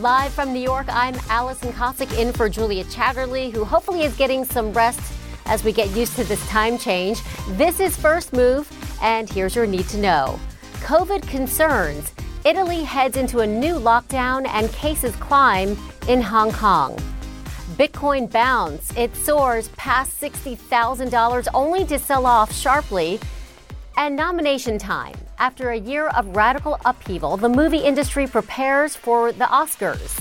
Live from New York, I'm Alison Kosik in for Julia Chatterley, who hopefully is getting some rest as we get used to this time change. This is First Move, and here's your need to know. COVID concerns. Italy heads into a new lockdown and cases climb in Hong Kong. Bitcoin bounce. It soars past $60,000 only to sell off sharply. And nomination time. After a year of radical upheaval, the movie industry prepares for the Oscars.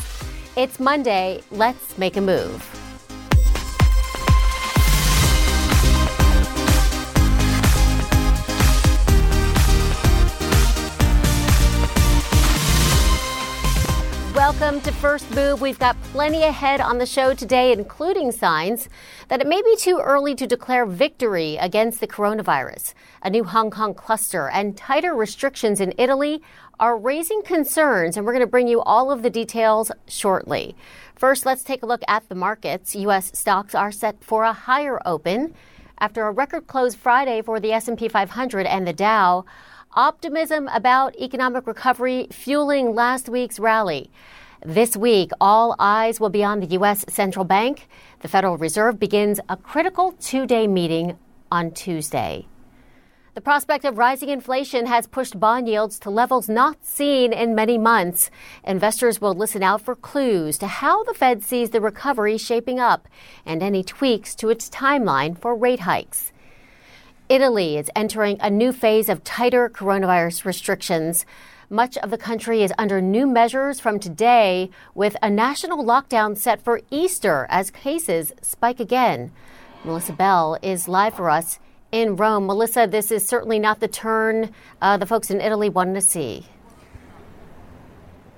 It's Monday. Let's make a move. Welcome to First Move. We've got plenty ahead on the show today, including signs that it may be too early to declare victory against the coronavirus. A new Hong Kong cluster and tighter restrictions in Italy are raising concerns, and we're going to bring you all of the details shortly. First, let's take a look at the markets. U.S. stocks are set for a higher open after a record close Friday for the S&P 500 and the Dow. Optimism about economic recovery fueling last week's rally. This week, all eyes will be on the U.S. Central Bank. The Federal Reserve begins a critical two day meeting on Tuesday. The prospect of rising inflation has pushed bond yields to levels not seen in many months. Investors will listen out for clues to how the Fed sees the recovery shaping up and any tweaks to its timeline for rate hikes. Italy is entering a new phase of tighter coronavirus restrictions. Much of the country is under new measures from today, with a national lockdown set for Easter as cases spike again. Melissa Bell is live for us in Rome. Melissa, this is certainly not the turn uh, the folks in Italy wanted to see.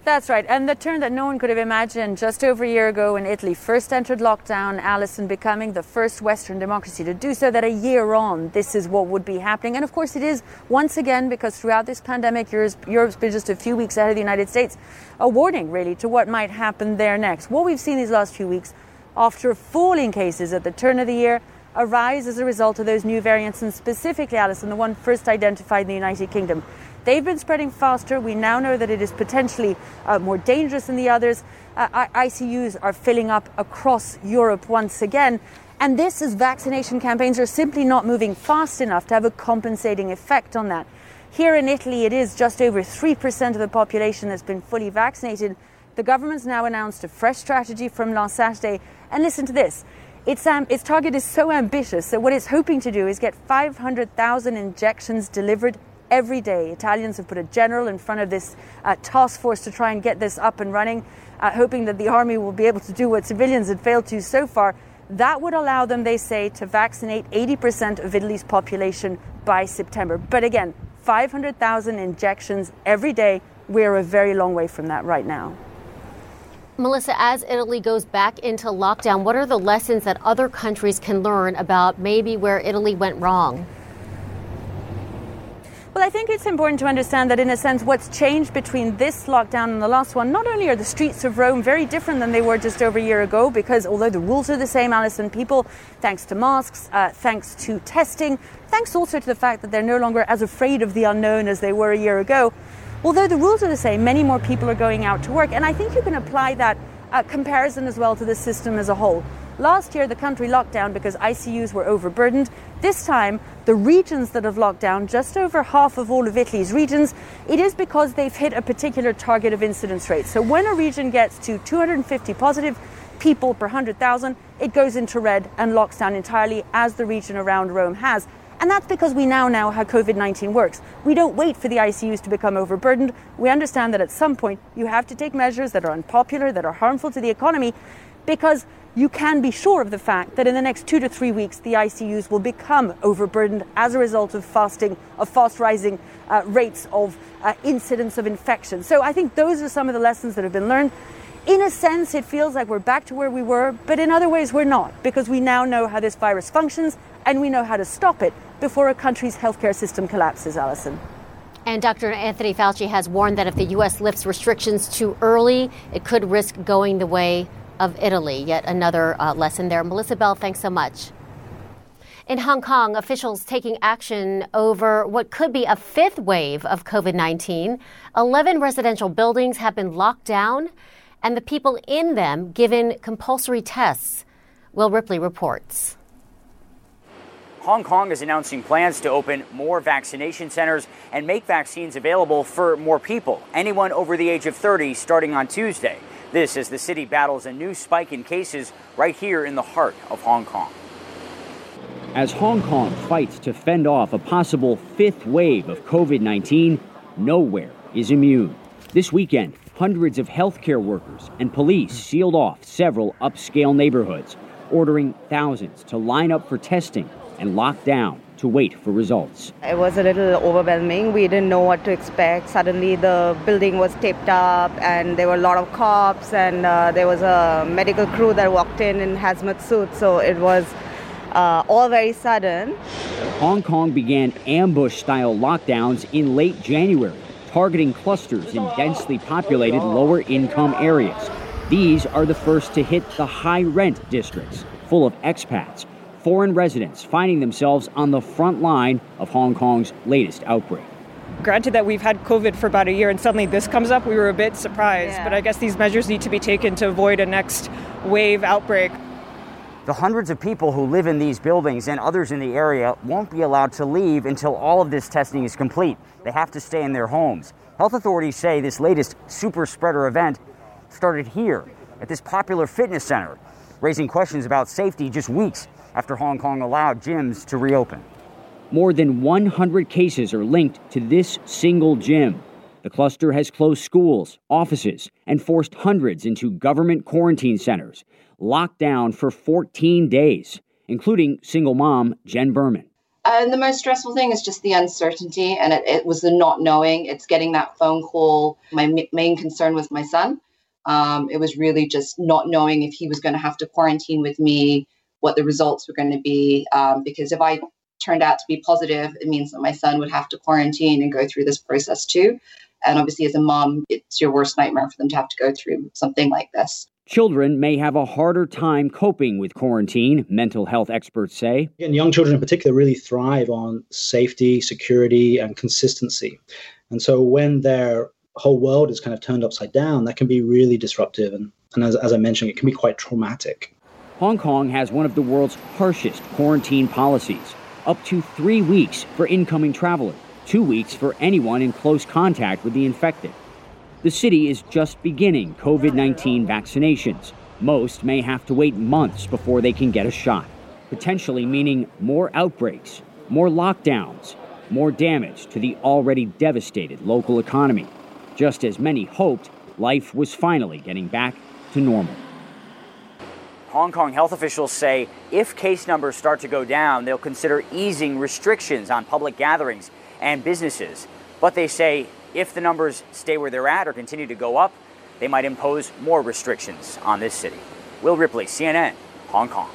That's right. And the turn that no one could have imagined just over a year ago when Italy first entered lockdown, Alison becoming the first Western democracy to do so, that a year on, this is what would be happening. And of course, it is once again because throughout this pandemic, Europe's been just a few weeks ahead of the United States, a warning really to what might happen there next. What we've seen these last few weeks, after falling cases at the turn of the year, arise as a result of those new variants, and specifically, Alison, the one first identified in the United Kingdom. They've been spreading faster. We now know that it is potentially uh, more dangerous than the others. Uh, ICUs are filling up across Europe once again. And this is vaccination campaigns are simply not moving fast enough to have a compensating effect on that. Here in Italy, it is just over 3% of the population that's been fully vaccinated. The government's now announced a fresh strategy from last Saturday. And listen to this. Its, um, its target is so ambitious that what it's hoping to do is get 500,000 injections delivered every day. Italians have put a general in front of this uh, task force to try and get this up and running, uh, hoping that the army will be able to do what civilians had failed to so far. That would allow them, they say, to vaccinate 80% of Italy's population by September. But again, 500,000 injections every day. We're a very long way from that right now. Melissa, as Italy goes back into lockdown, what are the lessons that other countries can learn about maybe where Italy went wrong? Well, I think it's important to understand that, in a sense, what's changed between this lockdown and the last one, not only are the streets of Rome very different than they were just over a year ago, because although the rules are the same, Alison, people, thanks to masks, uh, thanks to testing, thanks also to the fact that they're no longer as afraid of the unknown as they were a year ago, although the rules are the same, many more people are going out to work. And I think you can apply that uh, comparison as well to the system as a whole. Last year, the country locked down because ICUs were overburdened. This time, the regions that have locked down, just over half of all of Italy's regions, it is because they've hit a particular target of incidence rate. So when a region gets to 250 positive people per 100,000, it goes into red and locks down entirely, as the region around Rome has. And that's because we now know how COVID 19 works. We don't wait for the ICUs to become overburdened. We understand that at some point you have to take measures that are unpopular, that are harmful to the economy, because you can be sure of the fact that in the next two to three weeks, the ICUs will become overburdened as a result of fasting, of fast rising uh, rates of uh, incidence of infection. So I think those are some of the lessons that have been learned. In a sense, it feels like we're back to where we were, but in other ways, we're not, because we now know how this virus functions and we know how to stop it before a country's healthcare system collapses, Alison. And Dr. Anthony Fauci has warned that if the U.S. lifts restrictions too early, it could risk going the way of Italy. Yet another uh, lesson there. Melissa Bell, thanks so much. In Hong Kong, officials taking action over what could be a fifth wave of COVID 19. 11 residential buildings have been locked down, and the people in them given compulsory tests. Will Ripley reports. Hong Kong is announcing plans to open more vaccination centers and make vaccines available for more people, anyone over the age of 30, starting on Tuesday. This as the city battles a new spike in cases right here in the heart of Hong Kong. As Hong Kong fights to fend off a possible fifth wave of COVID 19, nowhere is immune. This weekend, hundreds of healthcare workers and police sealed off several upscale neighborhoods, ordering thousands to line up for testing and locked down to wait for results. It was a little overwhelming. We didn't know what to expect. Suddenly, the building was taped up, and there were a lot of cops, and uh, there was a medical crew that walked in in hazmat suits. So it was uh, all very sudden. Hong Kong began ambush style lockdowns in late January, targeting clusters in densely populated lower income areas. These are the first to hit the high rent districts, full of expats foreign residents finding themselves on the front line of Hong Kong's latest outbreak. Granted that we've had COVID for about a year and suddenly this comes up, we were a bit surprised. Yeah. But I guess these measures need to be taken to avoid a next wave outbreak. The hundreds of people who live in these buildings and others in the area won't be allowed to leave until all of this testing is complete. They have to stay in their homes. Health authorities say this latest super spreader event started here at this popular fitness center, raising questions about safety just weeks after Hong Kong allowed gyms to reopen. More than 100 cases are linked to this single gym. The cluster has closed schools, offices, and forced hundreds into government quarantine centers, locked down for 14 days, including single mom Jen Berman. And the most stressful thing is just the uncertainty, and it, it was the not knowing. It's getting that phone call. My m- main concern was my son. Um, it was really just not knowing if he was going to have to quarantine with me, what the results were going to be. Um, because if I turned out to be positive, it means that my son would have to quarantine and go through this process too. And obviously, as a mom, it's your worst nightmare for them to have to go through something like this. Children may have a harder time coping with quarantine, mental health experts say. And young children in particular really thrive on safety, security, and consistency. And so when their whole world is kind of turned upside down, that can be really disruptive. And, and as, as I mentioned, it can be quite traumatic. Hong Kong has one of the world's harshest quarantine policies up to three weeks for incoming travelers, two weeks for anyone in close contact with the infected. The city is just beginning COVID 19 vaccinations. Most may have to wait months before they can get a shot, potentially meaning more outbreaks, more lockdowns, more damage to the already devastated local economy. Just as many hoped, life was finally getting back to normal. Hong Kong health officials say if case numbers start to go down, they'll consider easing restrictions on public gatherings and businesses. But they say if the numbers stay where they're at or continue to go up, they might impose more restrictions on this city. Will Ripley, CNN, Hong Kong.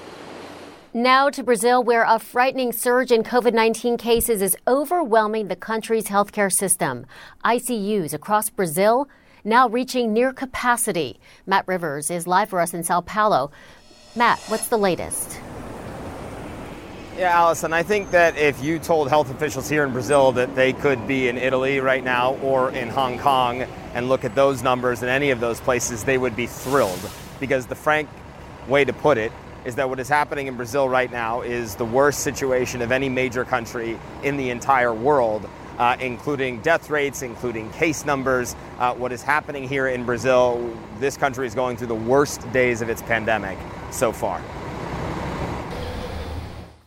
Now to Brazil, where a frightening surge in COVID 19 cases is overwhelming the country's healthcare system. ICUs across Brazil now reaching near capacity. Matt Rivers is live for us in Sao Paulo. Matt, what's the latest? Yeah, Alison, I think that if you told health officials here in Brazil that they could be in Italy right now or in Hong Kong and look at those numbers in any of those places, they would be thrilled. Because the frank way to put it is that what is happening in Brazil right now is the worst situation of any major country in the entire world. Uh, including death rates, including case numbers. Uh, what is happening here in Brazil, this country is going through the worst days of its pandemic so far.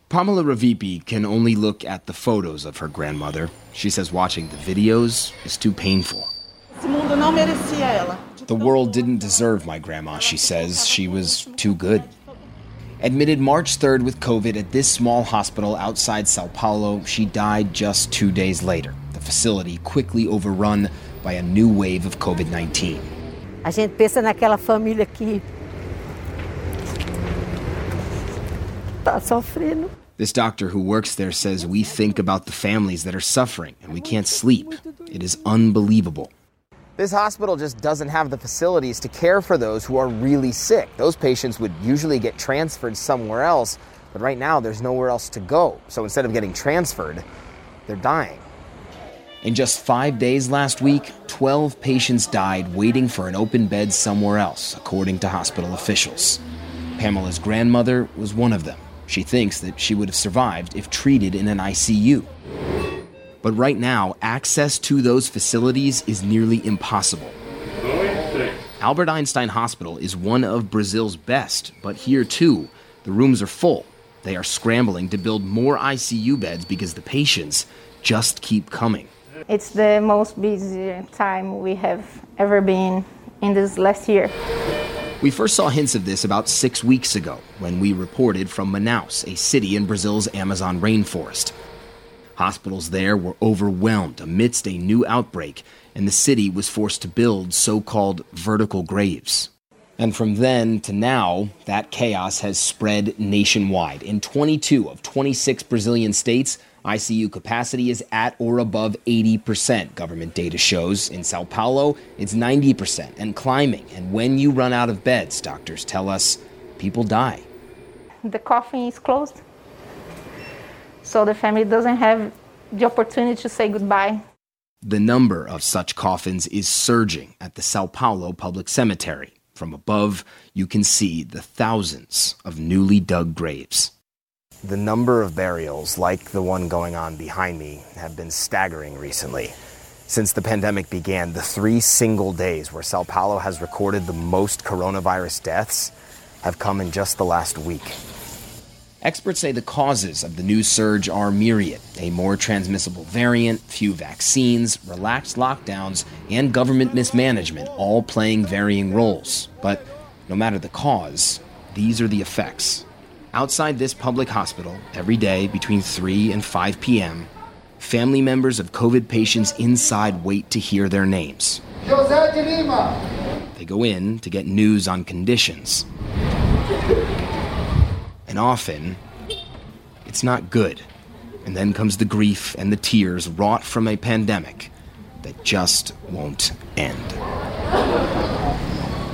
Pamela Ravipi can only look at the photos of her grandmother. She says watching the videos is too painful. The world didn't deserve my grandma, she says. She was too good. Admitted March 3rd with COVID at this small hospital outside Sao Paulo, she died just two days later. The facility quickly overrun by a new wave of COVID 19. A gente pensa naquela família que sofrendo. This doctor who works there says we think about the families that are suffering and we can't sleep. It is unbelievable. This hospital just doesn't have the facilities to care for those who are really sick. Those patients would usually get transferred somewhere else, but right now there's nowhere else to go. So instead of getting transferred, they're dying. In just five days last week, 12 patients died waiting for an open bed somewhere else, according to hospital officials. Pamela's grandmother was one of them. She thinks that she would have survived if treated in an ICU. But right now, access to those facilities is nearly impossible. Albert Einstein Hospital is one of Brazil's best, but here too, the rooms are full. They are scrambling to build more ICU beds because the patients just keep coming. It's the most busy time we have ever been in this last year. We first saw hints of this about six weeks ago when we reported from Manaus, a city in Brazil's Amazon rainforest. Hospitals there were overwhelmed amidst a new outbreak, and the city was forced to build so called vertical graves. And from then to now, that chaos has spread nationwide. In 22 of 26 Brazilian states, ICU capacity is at or above 80%, government data shows. In Sao Paulo, it's 90% and climbing. And when you run out of beds, doctors tell us, people die. The coffin is closed, so the family doesn't have the opportunity to say goodbye. The number of such coffins is surging at the Sao Paulo Public Cemetery. From above, you can see the thousands of newly dug graves. The number of burials, like the one going on behind me, have been staggering recently. Since the pandemic began, the three single days where Sao Paulo has recorded the most coronavirus deaths have come in just the last week. Experts say the causes of the new surge are myriad a more transmissible variant, few vaccines, relaxed lockdowns, and government mismanagement, all playing varying roles. But no matter the cause, these are the effects. Outside this public hospital, every day between 3 and 5 p.m., family members of COVID patients inside wait to hear their names. Jose de Lima. They go in to get news on conditions. And often, it's not good. And then comes the grief and the tears wrought from a pandemic that just won't end.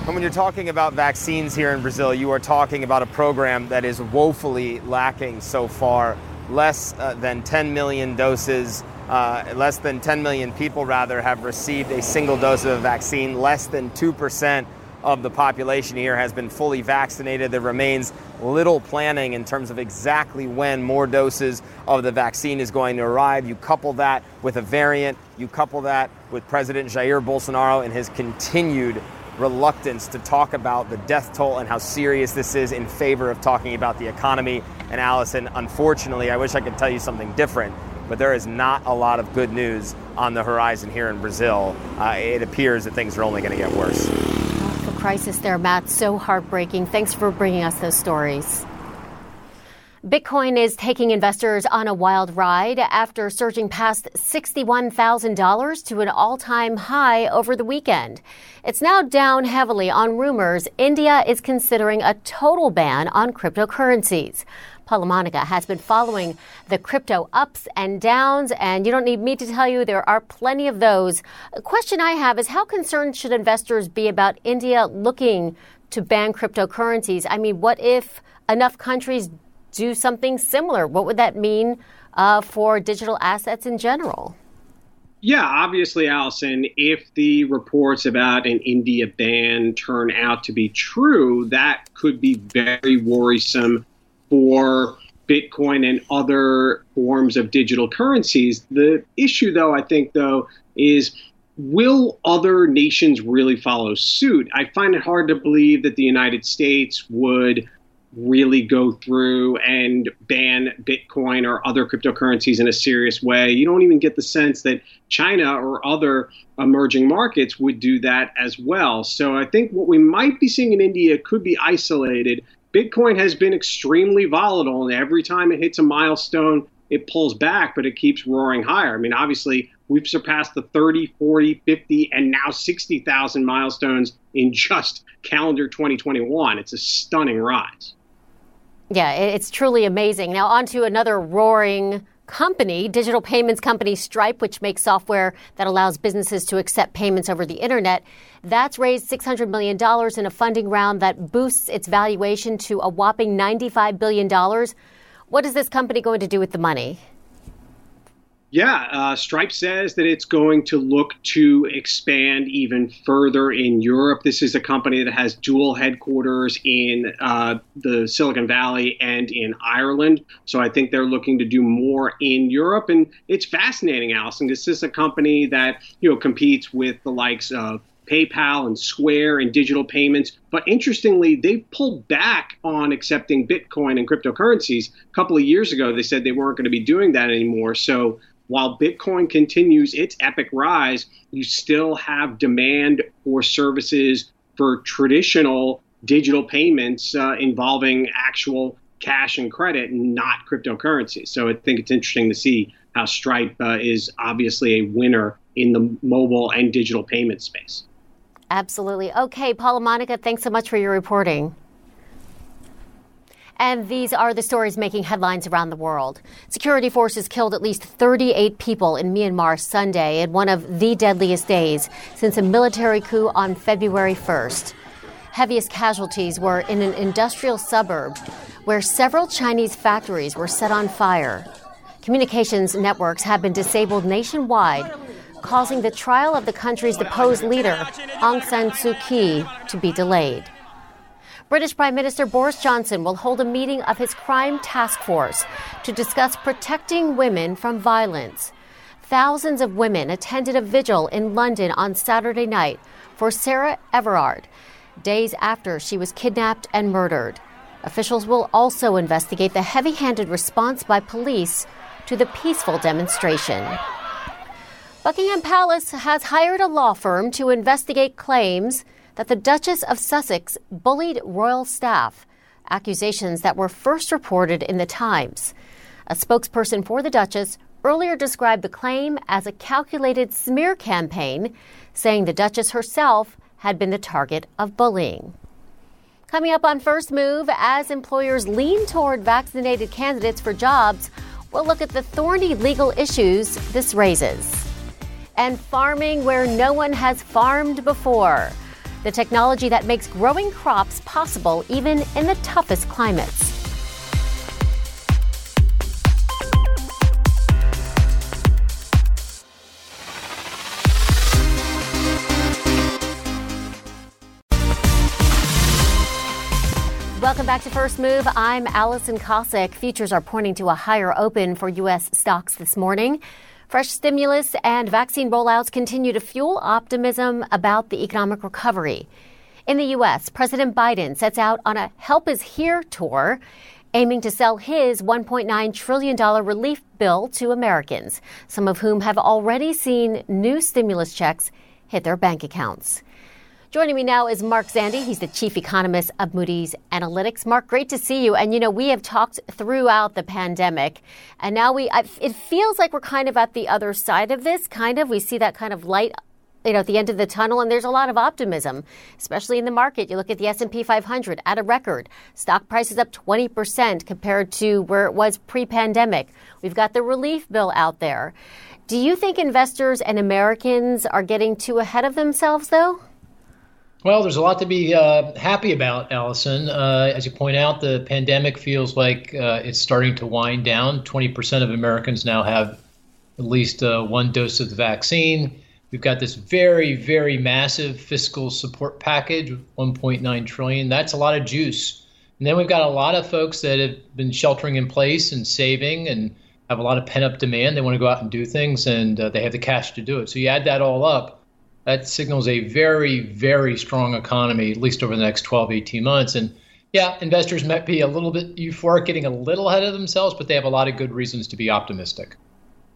And when you're talking about vaccines here in Brazil, you are talking about a program that is woefully lacking so far. Less uh, than 10 million doses, uh, less than 10 million people, rather, have received a single dose of a vaccine. Less than 2% of the population here has been fully vaccinated. There remains little planning in terms of exactly when more doses of the vaccine is going to arrive. You couple that with a variant, you couple that with President Jair Bolsonaro and his continued reluctance to talk about the death toll and how serious this is in favor of talking about the economy. And Alison, unfortunately, I wish I could tell you something different, but there is not a lot of good news on the horizon here in Brazil. Uh, it appears that things are only going to get worse. the crisis there, Matt, so heartbreaking. Thanks for bringing us those stories. Bitcoin is taking investors on a wild ride after surging past $61,000 to an all time high over the weekend. It's now down heavily on rumors India is considering a total ban on cryptocurrencies. Paul La Monica has been following the crypto ups and downs, and you don't need me to tell you there are plenty of those. A question I have is how concerned should investors be about India looking to ban cryptocurrencies? I mean, what if enough countries do something similar? What would that mean uh, for digital assets in general? Yeah, obviously, Alison, if the reports about an India ban turn out to be true, that could be very worrisome for Bitcoin and other forms of digital currencies. The issue, though, I think, though, is will other nations really follow suit? I find it hard to believe that the United States would really go through and ban Bitcoin or other cryptocurrencies in a serious way. You don't even get the sense that China or other emerging markets would do that as well. So I think what we might be seeing in India could be isolated. Bitcoin has been extremely volatile, and every time it hits a milestone, it pulls back, but it keeps roaring higher. I mean, obviously, we've surpassed the 30, 40, 50, and now 60,000 milestones in just calendar 2021. It's a stunning rise. Yeah, it's truly amazing. Now, on to another roaring company, digital payments company Stripe, which makes software that allows businesses to accept payments over the internet. That's raised $600 million in a funding round that boosts its valuation to a whopping $95 billion. What is this company going to do with the money? Yeah, uh, Stripe says that it's going to look to expand even further in Europe. This is a company that has dual headquarters in uh, the Silicon Valley and in Ireland. So I think they're looking to do more in Europe. And it's fascinating, Alison. This is a company that you know competes with the likes of PayPal and Square and digital payments. But interestingly, they've pulled back on accepting Bitcoin and cryptocurrencies. A couple of years ago, they said they weren't going to be doing that anymore. So while Bitcoin continues its epic rise, you still have demand for services for traditional digital payments uh, involving actual cash and credit, not cryptocurrency. So I think it's interesting to see how Stripe uh, is obviously a winner in the mobile and digital payment space. Absolutely. Okay, Paul La Monica, thanks so much for your reporting. And these are the stories making headlines around the world. Security forces killed at least 38 people in Myanmar Sunday in one of the deadliest days since a military coup on February 1st. Heaviest casualties were in an industrial suburb where several Chinese factories were set on fire. Communications networks have been disabled nationwide causing the trial of the country's deposed leader, Aung San Suu Kyi, to be delayed. British Prime Minister Boris Johnson will hold a meeting of his crime task force to discuss protecting women from violence. Thousands of women attended a vigil in London on Saturday night for Sarah Everard, days after she was kidnapped and murdered. Officials will also investigate the heavy handed response by police to the peaceful demonstration. Buckingham Palace has hired a law firm to investigate claims that the Duchess of Sussex bullied royal staff, accusations that were first reported in the Times. A spokesperson for the Duchess earlier described the claim as a calculated smear campaign, saying the Duchess herself had been the target of bullying. Coming up on First Move, as employers lean toward vaccinated candidates for jobs, we'll look at the thorny legal issues this raises and farming where no one has farmed before. The technology that makes growing crops possible even in the toughest climates. Welcome back to First Move. I'm Alison Kosik. Futures are pointing to a higher open for U.S. stocks this morning. Fresh stimulus and vaccine rollouts continue to fuel optimism about the economic recovery. In the U.S., President Biden sets out on a Help is Here tour, aiming to sell his $1.9 trillion relief bill to Americans, some of whom have already seen new stimulus checks hit their bank accounts. Joining me now is Mark Zandi. He's the chief economist of Moody's Analytics. Mark, great to see you. And you know, we have talked throughout the pandemic, and now we it feels like we're kind of at the other side of this. Kind of, we see that kind of light you know, at the end of the tunnel, and there's a lot of optimism, especially in the market. You look at the S&P 500 at a record, stock prices up 20% compared to where it was pre-pandemic. We've got the relief bill out there. Do you think investors and Americans are getting too ahead of themselves, though? Well, there's a lot to be uh, happy about, Alison. Uh, as you point out, the pandemic feels like uh, it's starting to wind down. 20% of Americans now have at least uh, one dose of the vaccine. We've got this very, very massive fiscal support package, 1.9 trillion. That's a lot of juice. And then we've got a lot of folks that have been sheltering in place and saving and have a lot of pent up demand. They want to go out and do things, and uh, they have the cash to do it. So you add that all up that signals a very, very strong economy, at least over the next 12, 18 months. And yeah, investors might be a little bit euphoric, getting a little ahead of themselves, but they have a lot of good reasons to be optimistic.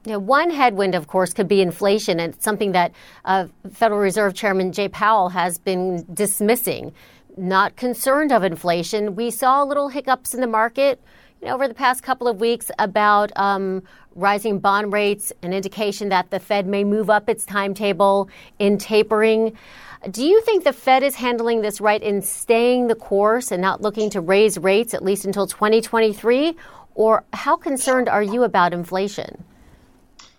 Yeah, one headwind, of course, could be inflation, and it's something that uh, Federal Reserve Chairman Jay Powell has been dismissing. Not concerned of inflation. We saw little hiccups in the market you know, over the past couple of weeks about um, rising bond rates, an indication that the Fed may move up its timetable in tapering. Do you think the Fed is handling this right in staying the course and not looking to raise rates at least until 2023? Or how concerned are you about inflation?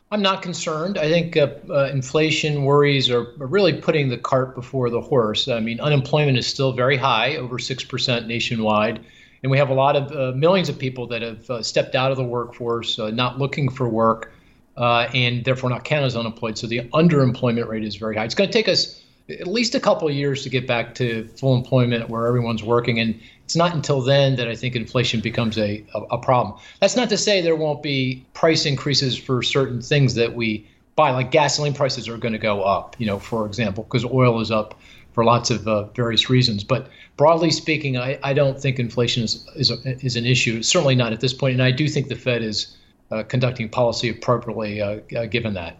I'm not concerned. I think uh, uh, inflation worries are, are really putting the cart before the horse. I mean, unemployment is still very high, over 6% nationwide. And we have a lot of uh, millions of people that have uh, stepped out of the workforce, uh, not looking for work. uh, and therefore not counted as unemployed. So the underemployment rate is very high. It's going to take us at least a couple of years to get back to full employment where everyone's working. And it's not until then that I think inflation becomes a, a, a, problem. That's not to say there won't be price increases for certain things that we buy, like gasoline prices are going to go up, you know, for example, because oil is up for lots of uh, various reasons. But broadly speaking, I, I don't think inflation is, is, a, is an issue, certainly not at this point. And I do think the Fed is uh, conducting policy appropriately uh, uh given that.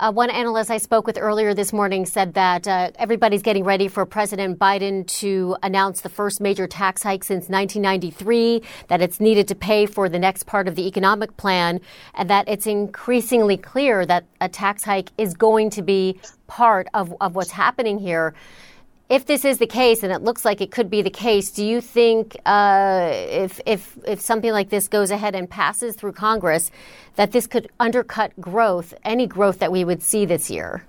Uh, one analyst I spoke with earlier this morning said that uh, everybody's getting ready for President Biden to announce the first major tax hike since 1993, that it's needed to pay for the next part of the economic plan, and that it's increasingly clear that a tax hike is going to be part of, of what's happening here. If this is the case, and it looks like it could be the case, do you think uh, if, if, if something like this goes ahead and passes through Congress, that this could undercut growth, any growth that we would see this year?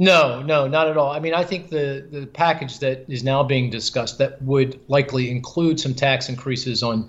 No, no, not at all. I mean, I think the, the package that is now being discussed that would likely include some tax increases on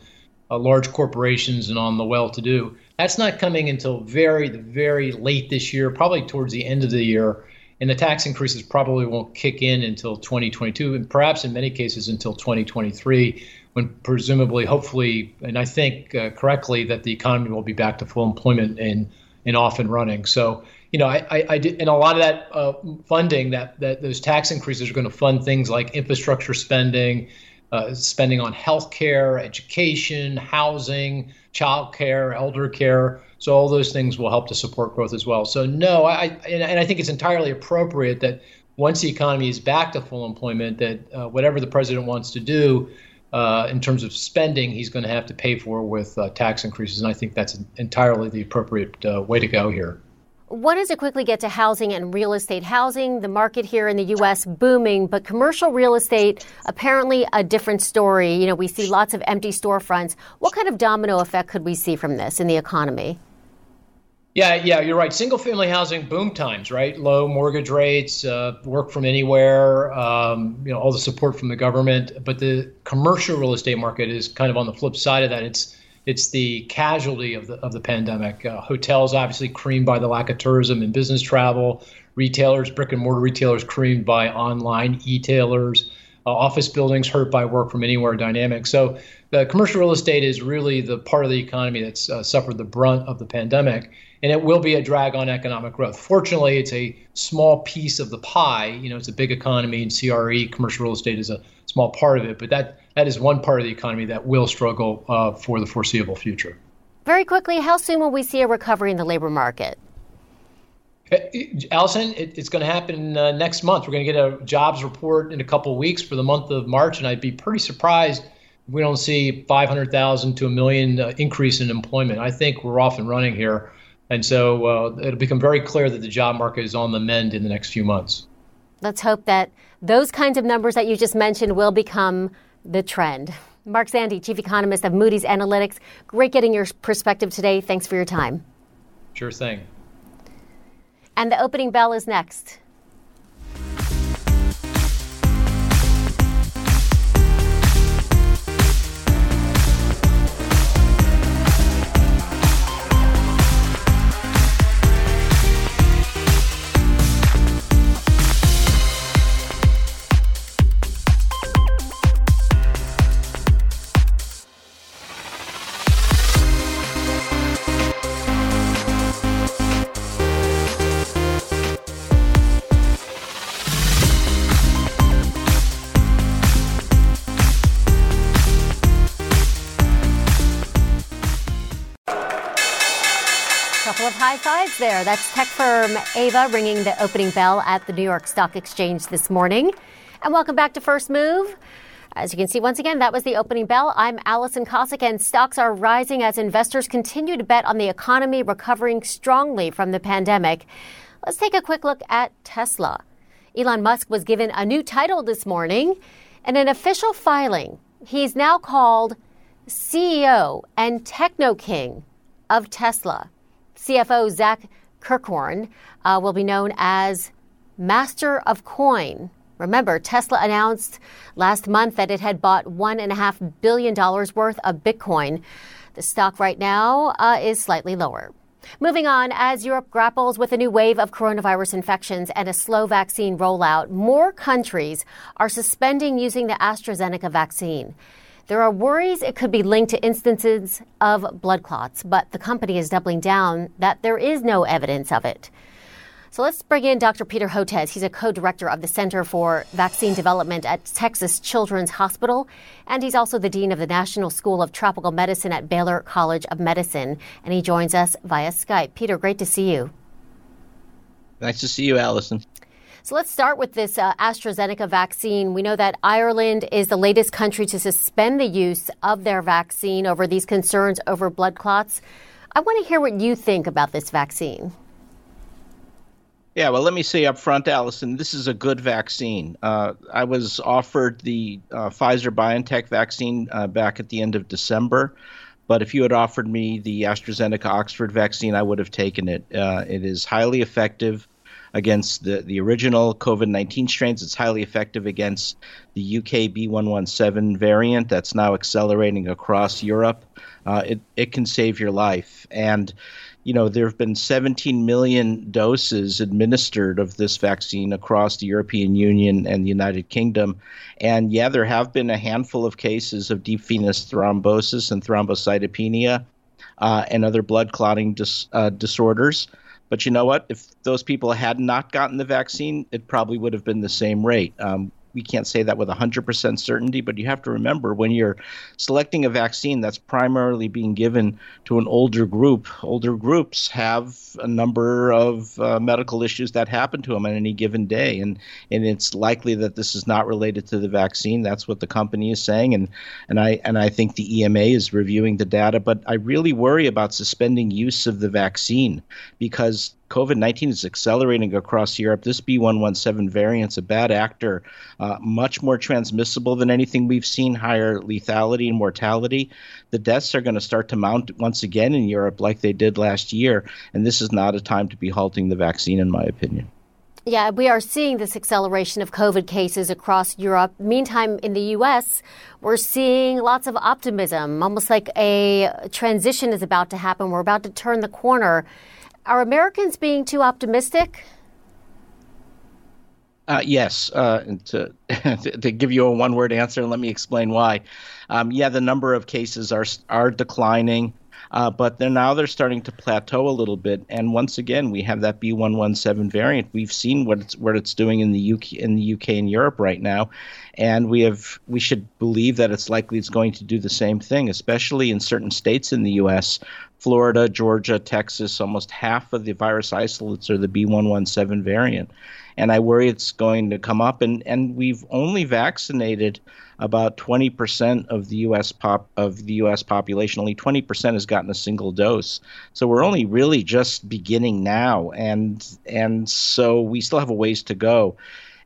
uh, large corporations and on the well-to-do. That's not coming until very, very late this year, probably towards the end of the year and the tax increases probably won't kick in until 2022 and perhaps in many cases until 2023 when presumably hopefully and i think uh, correctly that the economy will be back to full employment and and off and running. So you know i i, I did and a lot of that uh, funding that that those tax increases are going to fund things like infrastructure spending uh, spending on health care education housing child care elder care so all those things will help to support growth as well. So no, I and, and I think it's entirely appropriate that once the economy is back to full employment, that uh, whatever the president wants to do uh, in terms of spending, he's going to have to pay for with uh, tax increases, and I think that's entirely the appropriate uh, way to go here. What does it quickly get to housing and real estate? Housing, the market here in the U.S. booming, but commercial real estate apparently a different story. You know, we see lots of empty storefronts. What kind of domino effect could we see from this in the economy? Yeah, yeah, you're right. Single family housing boom times, right? Low mortgage rates, uh, work from anywhere, um, you know, all the support from the government. But the commercial real estate market is kind of on the flip side of that. It's it's the casualty of the of the pandemic. Uh, hotels obviously creamed by the lack of tourism and business travel. Retailers, brick and mortar retailers, creamed by online e-tailers. Uh, office buildings hurt by work from anywhere dynamics. So the commercial real estate is really the part of the economy that's uh, suffered the brunt of the pandemic and it will be a drag on economic growth. Fortunately, it's a small piece of the pie. You know, it's a big economy, and CRE, commercial real estate, is a small part of it. But that that is one part of the economy that will struggle uh, for the foreseeable future. Very quickly, how soon will we see a recovery in the labor market? Uh, Alison, it, it's going to happen uh, next month. We're going to get a jobs report in a couple of weeks for the month of March, and I'd be pretty surprised if we don't see 500,000 to a million uh, increase in employment. I think we're off and running here. And so uh, it'll become very clear that the job market is on the mend in the next few months. Let's hope that those kinds of numbers that you just mentioned will become the trend. Mark Zandi, Chief Economist of Moody's Analytics, great getting your perspective today. Thanks for your time. Sure thing. And the opening bell is next. There. That's tech firm Aeva ringing the opening bell at the New York Stock Exchange this morning. And welcome back to First Move. As you can see, once again, that was the opening bell. I'm Alison Kosik, and stocks are rising as investors continue to bet on the economy recovering strongly from the pandemic. Let's take a quick look at Tesla. Elon Musk was given a new title this morning. In an official filing, he's now called CEO and Techno King of Tesla. CFO Zach Kirkhorn uh, will be known as Master of Coin. Remember, Tesla announced last month that it had bought $1.5 billion worth of Bitcoin. The stock right now uh, is slightly lower. Moving on, as Europe grapples with a new wave of coronavirus infections and a slow vaccine rollout, more countries are suspending using the AstraZeneca vaccine. There are worries it could be linked to instances of blood clots, but the company is doubling down that there is no evidence of it. So let's bring in Dr. Peter Hotez. He's a co director of the Center for Vaccine Development at Texas Children's Hospital, and he's also the dean of the National School of Tropical Medicine at Baylor College of Medicine. And he joins us via Skype. Peter, great to see you. Nice to see you, Alison. So let's start with this uh, AstraZeneca vaccine. We know that Ireland is the latest country to suspend the use of their vaccine over these concerns over blood clots. I want to hear what you think about this vaccine. Yeah, well, let me say up front, Alison, this is a good vaccine. Uh, I was offered the uh, Pfizer BioNTech vaccine uh, back at the end of December, but if you had offered me the AstraZeneca Oxford vaccine, I would have taken it. Uh, it is highly effective against the, the original COVID 19 strains. It's highly effective against the UK B117 variant that's now accelerating across Europe. Uh, it, it can save your life. And you know, there have been 17 million doses administered of this vaccine across the European Union and the United Kingdom. And yeah, there have been a handful of cases of deep venous thrombosis and thrombocytopenia uh, and other blood clotting dis- uh, disorders. But you know what? If those people had not gotten the vaccine, it probably would have been the same rate. Um, we can't say that with 100% certainty, but you have to remember when you're selecting a vaccine that's primarily being given to an older group, older groups have a number of uh, medical issues that happen to them on any given day. And, and it's likely that this is not related to the vaccine. That's what the company is saying. And, and, I, and I think the EMA is reviewing the data. But I really worry about suspending use of the vaccine because COVID 19 is accelerating across Europe. This B117 variant's a bad actor, uh, much more transmissible than anything we've seen, higher lethality and mortality. The deaths are going to start to mount once again in Europe like they did last year. And this is not a time to be halting the vaccine, in my opinion. Yeah, we are seeing this acceleration of COVID cases across Europe. Meantime, in the U.S., we're seeing lots of optimism, almost like a transition is about to happen. We're about to turn the corner. Are Americans being too optimistic? Uh, yes. Uh, to, to give you a one word answer, let me explain why. Um, yeah, the number of cases are, are declining. Uh, but they're now they're starting to plateau a little bit. And once again, we have that B117 variant. We've seen what it's what it's doing in the UK in the UK and Europe right now, and we have we should believe that it's likely it's going to do the same thing, especially in certain states in the U.S. Florida, Georgia, Texas, almost half of the virus isolates are the B117 variant. And I worry it's going to come up. And, and we've only vaccinated about 20% of the U.S. pop of the U.S. population. Only 20% has gotten a single dose. So we're only really just beginning now, and and so we still have a ways to go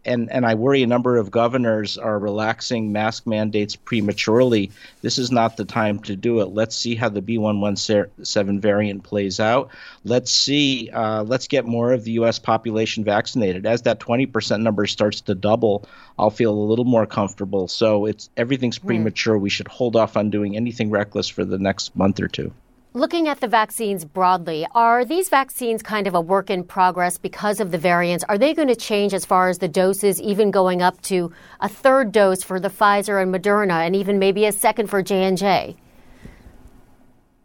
and and I worry a number of governors are relaxing mask mandates prematurely. This is not the time to do it. Let's see how the B117 variant plays out. Let's see. Uh, let's get more of the U.S. population vaccinated. As that 20% number starts to double, I'll feel a little more comfortable. So it's everything's premature. Mm. We should hold off on doing anything reckless for the next month or two. Looking at the vaccines broadly, are these vaccines kind of a work in progress because of the variants? Are they going to change as far as the doses, even going up to a third dose for the Pfizer and Moderna, and even maybe a second for J and J?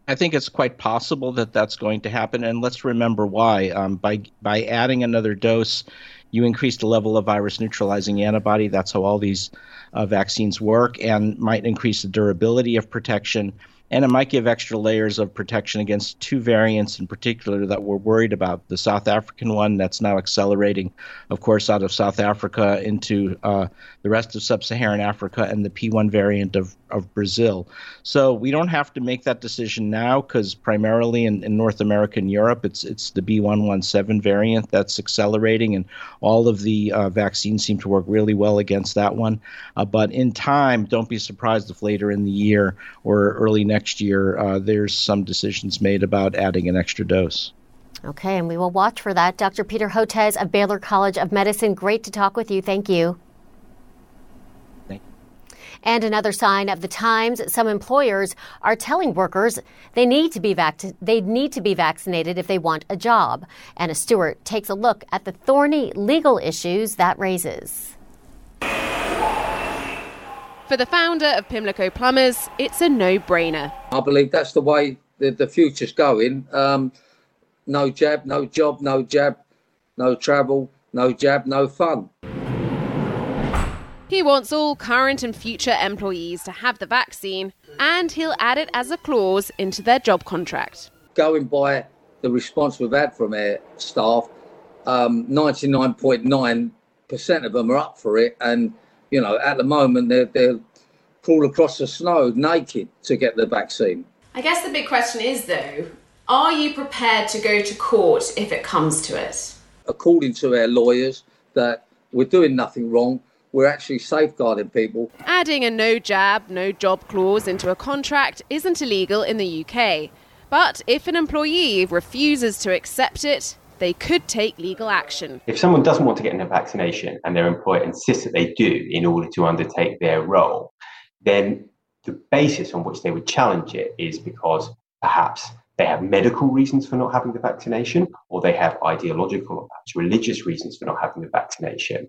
I think it's quite possible that that's going to happen, and let's remember why. Um, by by adding another dose, you increase the level of virus neutralizing antibody. That's how all these uh, vaccines work, and might increase the durability of protection and it might give extra layers of protection against two variants in particular that we're worried about. The South African one that's now accelerating, of course, out of South Africa into uh, the rest of sub Saharan Africa, and the P1 variant of, of Brazil. So we don't have to make that decision now because primarily in, in North America and Europe, it's, it's the B117 variant that's accelerating, and all of the uh, vaccines seem to work really well against that one. Uh, but in time, don't be surprised if later in the year or early next year, uh, there's some decisions made about adding an extra dose. Okay, and we will watch for that. Dr. Peter Hotez of Baylor College of Medicine, great to talk with you. Thank you. And another sign of the times, some employers are telling workers they need to be vac- they need to be vaccinated if they want a job. Anna Stewart takes a look at the thorny legal issues that raises. For the founder of Pimlico Plumbers, it's a no-brainer. I believe that's the way the, the future's going. Um, no jab, no job, no jab, no travel, no jab, no fun. He wants all current and future employees to have the vaccine, and he'll add it as a clause into their job contract. Going by the response we've had from our staff, um, 99.9% of them are up for it. And, you know, at the moment, they're, they're crawl across the snow naked to get the vaccine. I guess the big question is, though, are you prepared to go to court if it comes to it? According to our lawyers, that we're doing nothing wrong we're actually safeguarding people. Adding a no jab, no job clause into a contract isn't illegal in the UK. But if an employee refuses to accept it, they could take legal action. If someone doesn't want to get a vaccination and their employer insists that they do in order to undertake their role, then the basis on which they would challenge it is because perhaps they have medical reasons for not having the vaccination, or they have ideological or perhaps religious reasons for not having the vaccination.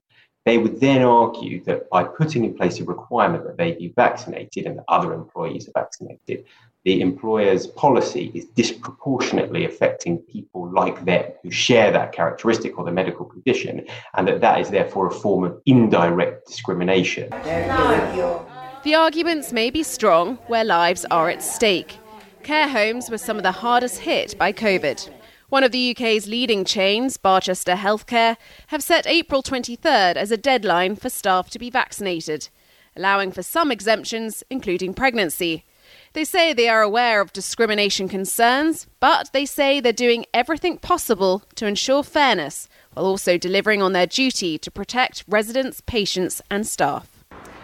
They would then argue that by putting in place a requirement that they be vaccinated and that other employees are vaccinated, the employer's policy is disproportionately affecting people like them who share that characteristic or the medical condition, and that that is therefore a form of indirect discrimination. The arguments may be strong where lives are at stake. Care homes were some of the hardest hit by COVID. One of the UK's leading chains, Barchester Healthcare, have set April 23rd as a deadline for staff to be vaccinated, allowing for some exemptions, including pregnancy. They say they are aware of discrimination concerns, but they say they're doing everything possible to ensure fairness while also delivering on their duty to protect residents, patients, and staff.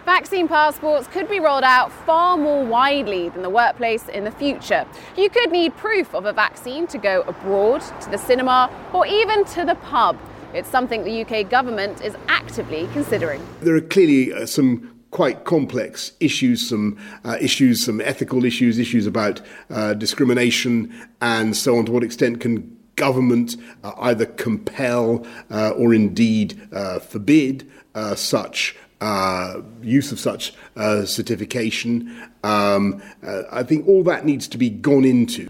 Vaccine passports could be rolled out far more widely than the workplace in the future. You could need proof of a vaccine to go abroad, to the cinema, or even to the pub. It's something the UK government is actively considering. There are clearly uh, some quite complex issues, some uh, issues, some ethical issues, issues about uh, discrimination, and so on. To what extent can government uh, either compel uh, or indeed uh, forbid such uh, use of such uh, certification. Um, uh, I think all that needs to be gone into.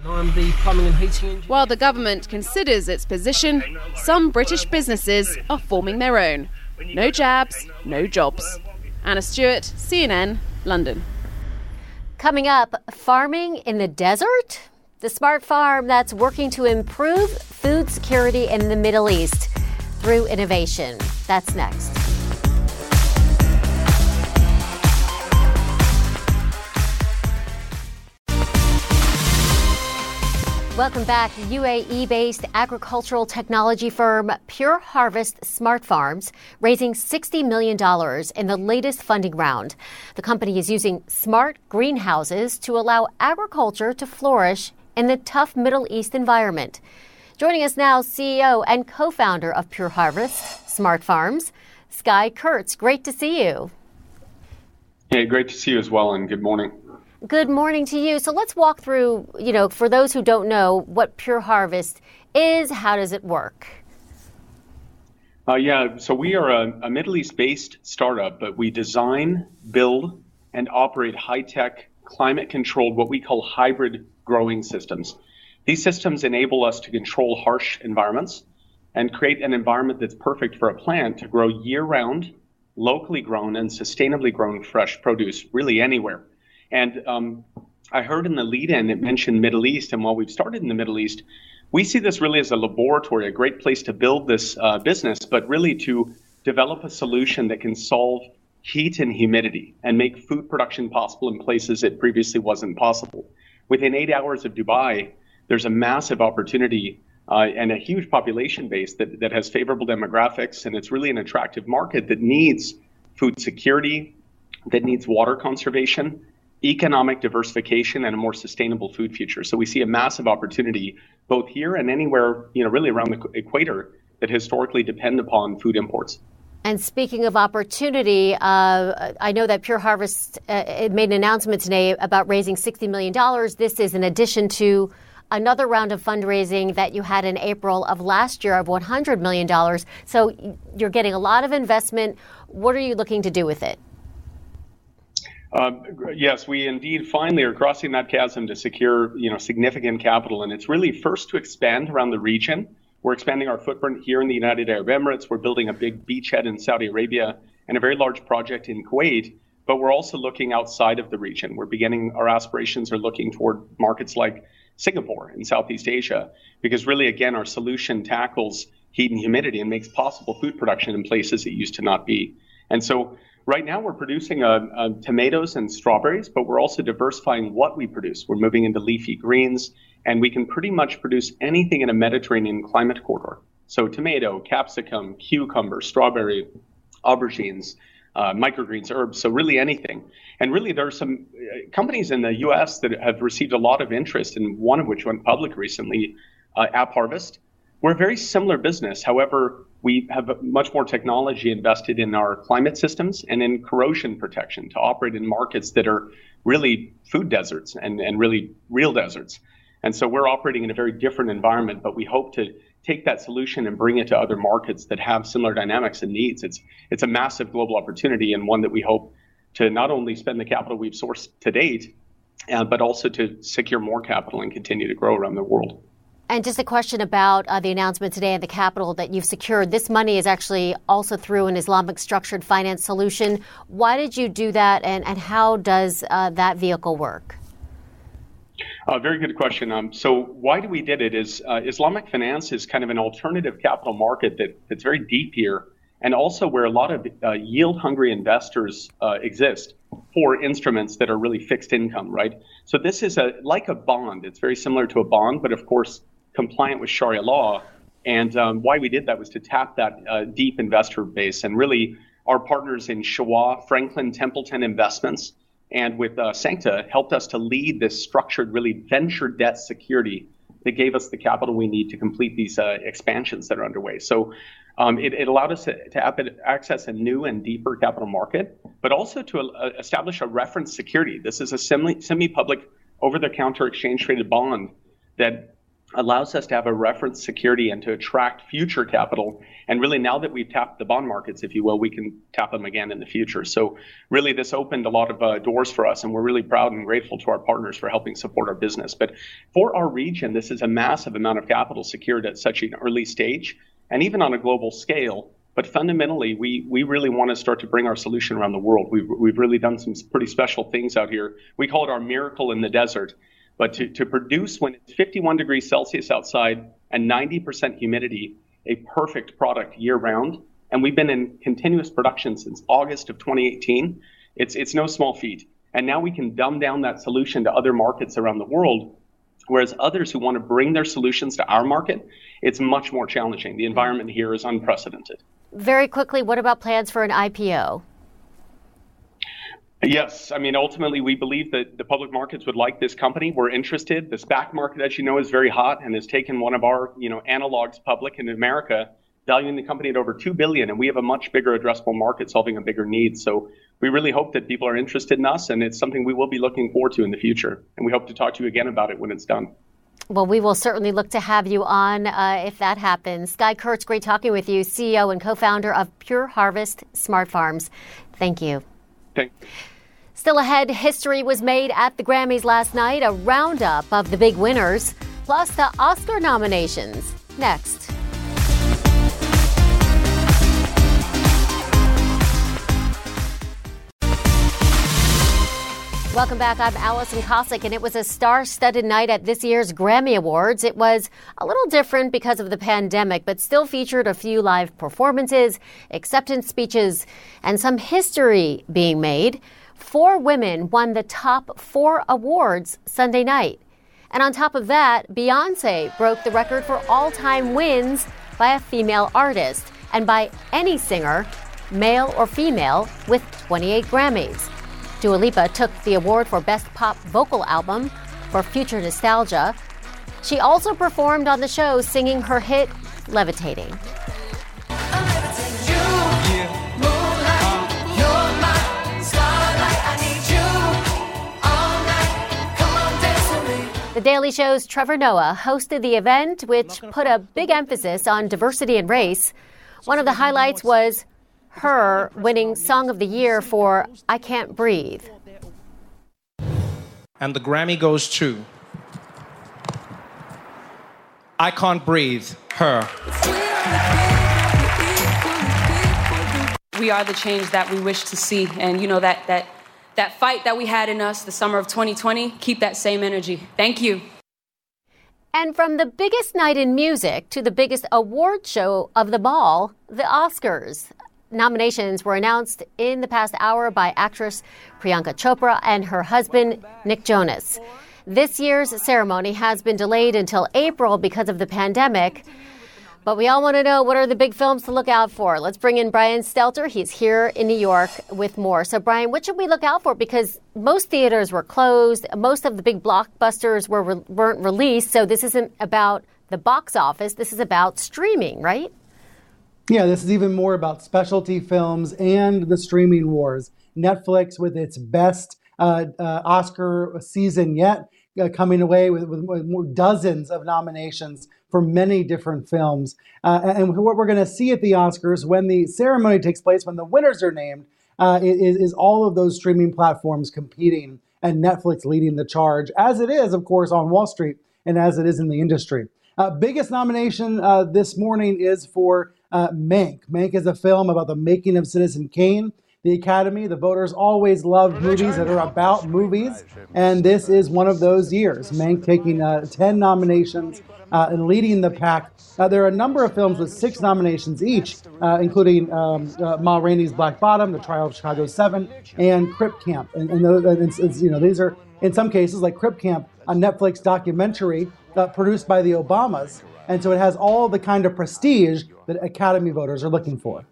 While the government considers its position, some British businesses are forming their own. No jabs, no jobs. Anna Stewart, CNN, London. Coming up, farming in the desert? The smart farm that's working to improve food security in the Middle East through innovation. That's next. Welcome back. UAE based agricultural technology firm Pure Harvest Smart Farms raising $60 million in the latest funding round. The company is using smart greenhouses to allow agriculture to flourish in the tough Middle East environment. Joining us now, CEO and co founder of Pure Harvest Smart Farms, Sky Kurtz. Great to see you. Hey, great to see you as well, and good morning. Good morning to you. So let's walk through, you know, for those who don't know what Pure Harvest is, how does it work? Uh, yeah, so we are a, a Middle East based startup, but we design, build, and operate high tech, climate controlled, what we call hybrid growing systems. These systems enable us to control harsh environments and create an environment that's perfect for a plant to grow year round, locally grown, and sustainably grown fresh produce really anywhere. And um, I heard in the lead in it mentioned Middle East. And while we've started in the Middle East, we see this really as a laboratory, a great place to build this uh, business, but really to develop a solution that can solve heat and humidity and make food production possible in places it previously wasn't possible. Within eight hours of Dubai, there's a massive opportunity uh, and a huge population base that, that has favorable demographics, and it's really an attractive market that needs food security, that needs water conservation, economic diversification and a more sustainable food future. So we see a massive opportunity both here and anywhere, you know, really around the equator that historically depend upon food imports. And speaking of opportunity, uh, I know that Pure Harvest uh, made an announcement today about raising $60 million. This is in addition to another round of fundraising that you had in April of last year of $100 million. So you're getting a lot of investment. What are you looking to do with it? Um, yes, we indeed finally are crossing that chasm to secure, you know, significant capital, and it's really first to expand around the region. We're expanding our footprint here in the United Arab Emirates. We're building a big beachhead in Saudi Arabia and a very large project in Kuwait. But we're also looking outside of the region. We're beginning our aspirations are looking toward markets like Singapore in Southeast Asia, because really, again, our solution tackles heat and humidity and makes possible food production in places it used to not be. And so Right now, we're producing uh, uh, tomatoes and strawberries, but we're also diversifying what we produce. We're moving into leafy greens, and we can pretty much produce anything in a Mediterranean climate corridor. So, tomato, capsicum, cucumber, strawberry, aubergines, uh, microgreens, herbs, so really anything. And really, there are some uh, companies in the US that have received a lot of interest, and one of which went public recently, uh, AppHarvest. We're a very similar business. However, we have much more technology invested in our climate systems and in corrosion protection to operate in markets that are really food deserts and, and really real deserts. And so we're operating in a very different environment, but we hope to take that solution and bring it to other markets that have similar dynamics and needs. It's it's a massive global opportunity and one that we hope to not only spend the capital we've sourced to date, uh, but also to secure more capital and continue to grow around the world. And just a question about uh, the announcement today at the capital that you've secured. This money is actually also through an Islamic structured finance solution. Why did you do that, and, and how does uh, that vehicle work? Uh, very good question. Um, so why do we did it is uh, Islamic finance is kind of an alternative capital market that, that's very deep here, and also where a lot of uh, yield-hungry investors uh, exist for instruments that are really fixed income, right? So this is a like a bond. It's very similar to a bond, but of course compliant with Sharia law. And um, why we did that was to tap that uh, deep investor base. And really, our partners in SHUAA, Franklin Templeton Investments, and with uh, Sancta helped us to lead this structured, really venture debt security that gave us the capital we need to complete these uh, expansions that are underway. So um, it, it, allowed us to, to, access a new and deeper capital market, but also to uh, establish a reference security. This is a semi public, over the counter exchange traded bond that allows us to have a reference security and to attract future capital. And really, now that we've tapped the bond markets, if you will, we can tap them again in the future. So, really, this opened a lot of uh, doors for us, and we're really proud and grateful to our partners for helping support our business. But for our region, this is a massive amount of capital secured at such an early stage, and even on a global scale. But fundamentally, we, we really want to start to bring our solution around the world. We've, we've really done some pretty special things out here. We call it our miracle in the desert but to, to produce when it's 51 degrees Celsius outside and 90% humidity, a perfect product year round, and we've been in continuous production since August of 2018, it's, it's no small feat. And now we can dumb down that solution to other markets around the world. Whereas others who want to bring their solutions to our market, it's much more challenging. The environment here is unprecedented. Very quickly, what about plans for an IPO? Yes, I mean, ultimately, we believe that the public markets would like this company. We're interested. The SPAC market, as you know, is very hot and has taken one of our, you know, analogs public in America, valuing the company at over two billion, and we have a much bigger addressable market solving a bigger need. So we really hope that people are interested in us, and it's something we will be looking forward to in the future. And we hope to talk to you again about it when it's done. Well, we will certainly look to have you on uh, if that happens. Sky Kurtz, great talking with you, CEO and co founder of Pure Harvest Smart Farms. Thank you. Thank you. Still ahead, history was made at the Grammys last night, a roundup of the big winners, plus the Oscar nominations. Next. Welcome back. I'm Alison Kosik, and it was a star studded night at this year's Grammy Awards. It was a little different because of the pandemic, but still featured a few live performances, acceptance speeches, and some history being made. Four women won the top four awards Sunday night. And on top of that, Beyonce broke the record for all time wins by a female artist and by any singer, male or female, with 28 Grammys. Dua Lipa took the award for Best Pop Vocal Album for Future Nostalgia. She also performed on the show singing her hit Levitating. Levitating Daily Show's Trevor Noah hosted the event, which put a big emphasis on diversity and race. One of the highlights was H.E.R. winning Song of the Year for I Can't Breathe. And the Grammy goes to I Can't Breathe, her. We are the change that we wish to see. And you know that that that fight that we had in us the summer of 2020, keep that same energy. Thank you. And from the biggest night in music to the biggest award show of them all, the Oscars. Nominations were announced in the past hour by actress Priyanka Chopra and her husband, Nick Jonas. This year's ceremony has been delayed until April because of the pandemic. But we all want to know what are the big films to look out for. Let's bring in Brian Stelter. He's here in New York with more. So, Brian, what should we look out for? Because most theaters were closed, most of the big blockbusters were re- weren't released. So, this isn't about the box office. This is about streaming, right? Yeah, this is even more about specialty films and the streaming wars. Netflix, with its best uh, uh, Oscar season yet, uh, coming away with, with, with, dozens of nominations for many different films. Uh, and what we're going to see at the Oscars when the ceremony takes place, when the winners are named, uh, is, is all of those streaming platforms competing and Netflix leading the charge, as it is, of course, on Wall Street and as it is in the industry. Uh, biggest nomination uh, this morning is for uh, Mank. Mank is a film about the making of Citizen Kane the Academy, the voters always love movies that are about movies, and this is one of those years. Mank taking uh, 10 nominations uh, and leading the pack. Uh, there are a number of films with six nominations each, uh, including um, uh, Ma Rainey's Black Bottom, The Trial of Chicago 7, and Crip Camp. And, and, those, and it's, it's, you know, these are, in some cases, like Crip Camp, a Netflix documentary uh, produced by the Obamas. And so it has all the kind of prestige that Academy voters are looking for.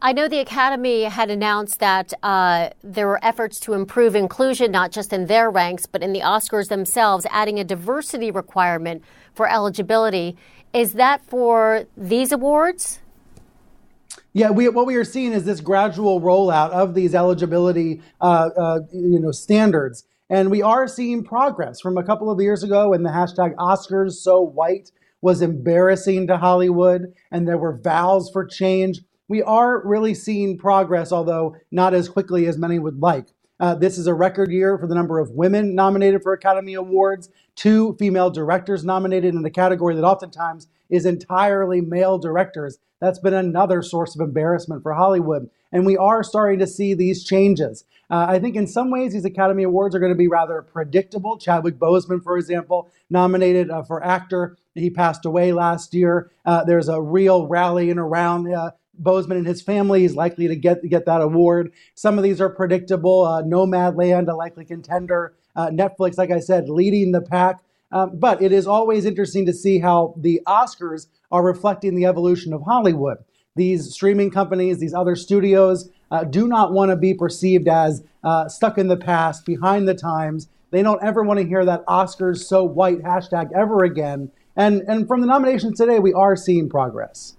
I know the Academy had announced that uh, there were efforts to improve inclusion, not just in their ranks, but in the Oscars themselves, adding a diversity requirement for eligibility. Is that for these awards? Yeah, we, what we are seeing is this gradual rollout of these eligibility, uh, uh, you know, standards, and we are seeing progress from a couple of years ago when the hashtag Oscars so white was embarrassing to Hollywood, and there were vows for change we are really seeing progress, although not as quickly as many would like. Uh, this is a record year for the number of women nominated for Academy Awards, two female directors nominated in a category that oftentimes is entirely male directors. That's been another source of embarrassment for Hollywood. And we are starting to see these changes. Uh, I think in some ways these Academy Awards are going to be rather predictable. Chadwick Boseman, for example, nominated uh, for actor. He passed away last year. Uh, there's a real rallying around Boseman and his family is likely to get get that award. Some of these are predictable. Uh, Nomadland, a likely contender. Uh, Netflix, like I said, leading the pack. Um, but it is always interesting to see how the Oscars are reflecting the evolution of Hollywood. These streaming companies, these other studios, uh, do not want to be perceived as uh, stuck in the past, behind the times. They don't ever want to hear that Oscars so white hashtag ever again. And and from the nominations today, we are seeing progress.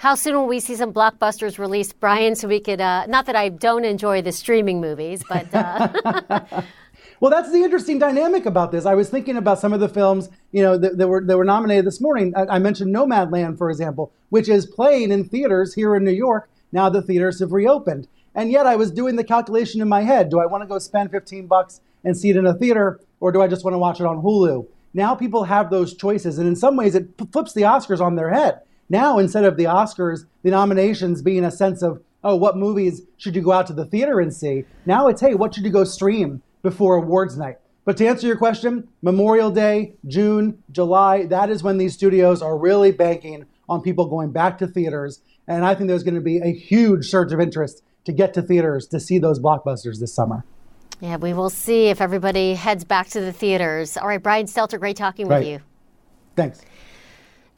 How soon will we see some blockbusters released, Brian, so we could, uh, not that I don't enjoy the streaming movies, but. Uh... well, that's the interesting dynamic about this. I was thinking about some of the films, you know, that, that were, that were nominated this morning. I, I mentioned Nomadland, for example, which is playing in theaters here in New York now the theaters have reopened. And yet I was doing the calculation in my head. Do I want to go spend 15 bucks and see it in a theater, or do I just want to watch it on Hulu? Now people have those choices, and in some ways it flips the Oscars on their head now, instead of the Oscars, the nominations being a sense of, oh, what movies should you go out to the theater and see? Now it's, hey, what should you go stream before awards night? But to answer your question, Memorial Day, June, July, that is when these studios are really banking on people going back to theaters. And I think there's going to be a huge surge of interest to get to theaters to see those blockbusters this summer. Yeah, we will see if everybody heads back to the theaters. All right, Brian Stelter, great talking right. with you. Thanks.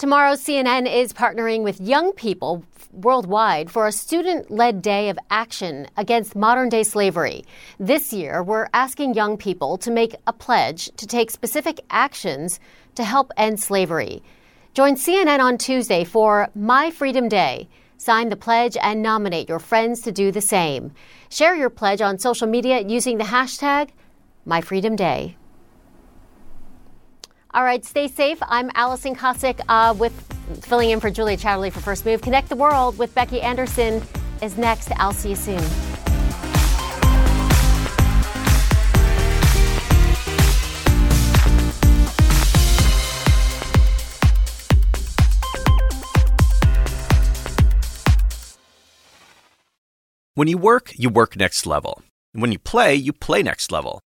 Tomorrow, CNN is partnering with young people worldwide for a student led day of action against modern day slavery. This year, we're asking young people to make a pledge to take specific actions to help end slavery. Join CNN on Tuesday for My Freedom Day. Sign the pledge and nominate your friends to do the same. Share your pledge on social media using the hashtag MyFreedomDay. All right, stay safe. I'm Alison Kosik uh, with filling in for Julia Chatterley for First Move. Connect the World with Becky Anderson is next. I'll see you soon. When you work, you work next level. When you play, you play next level.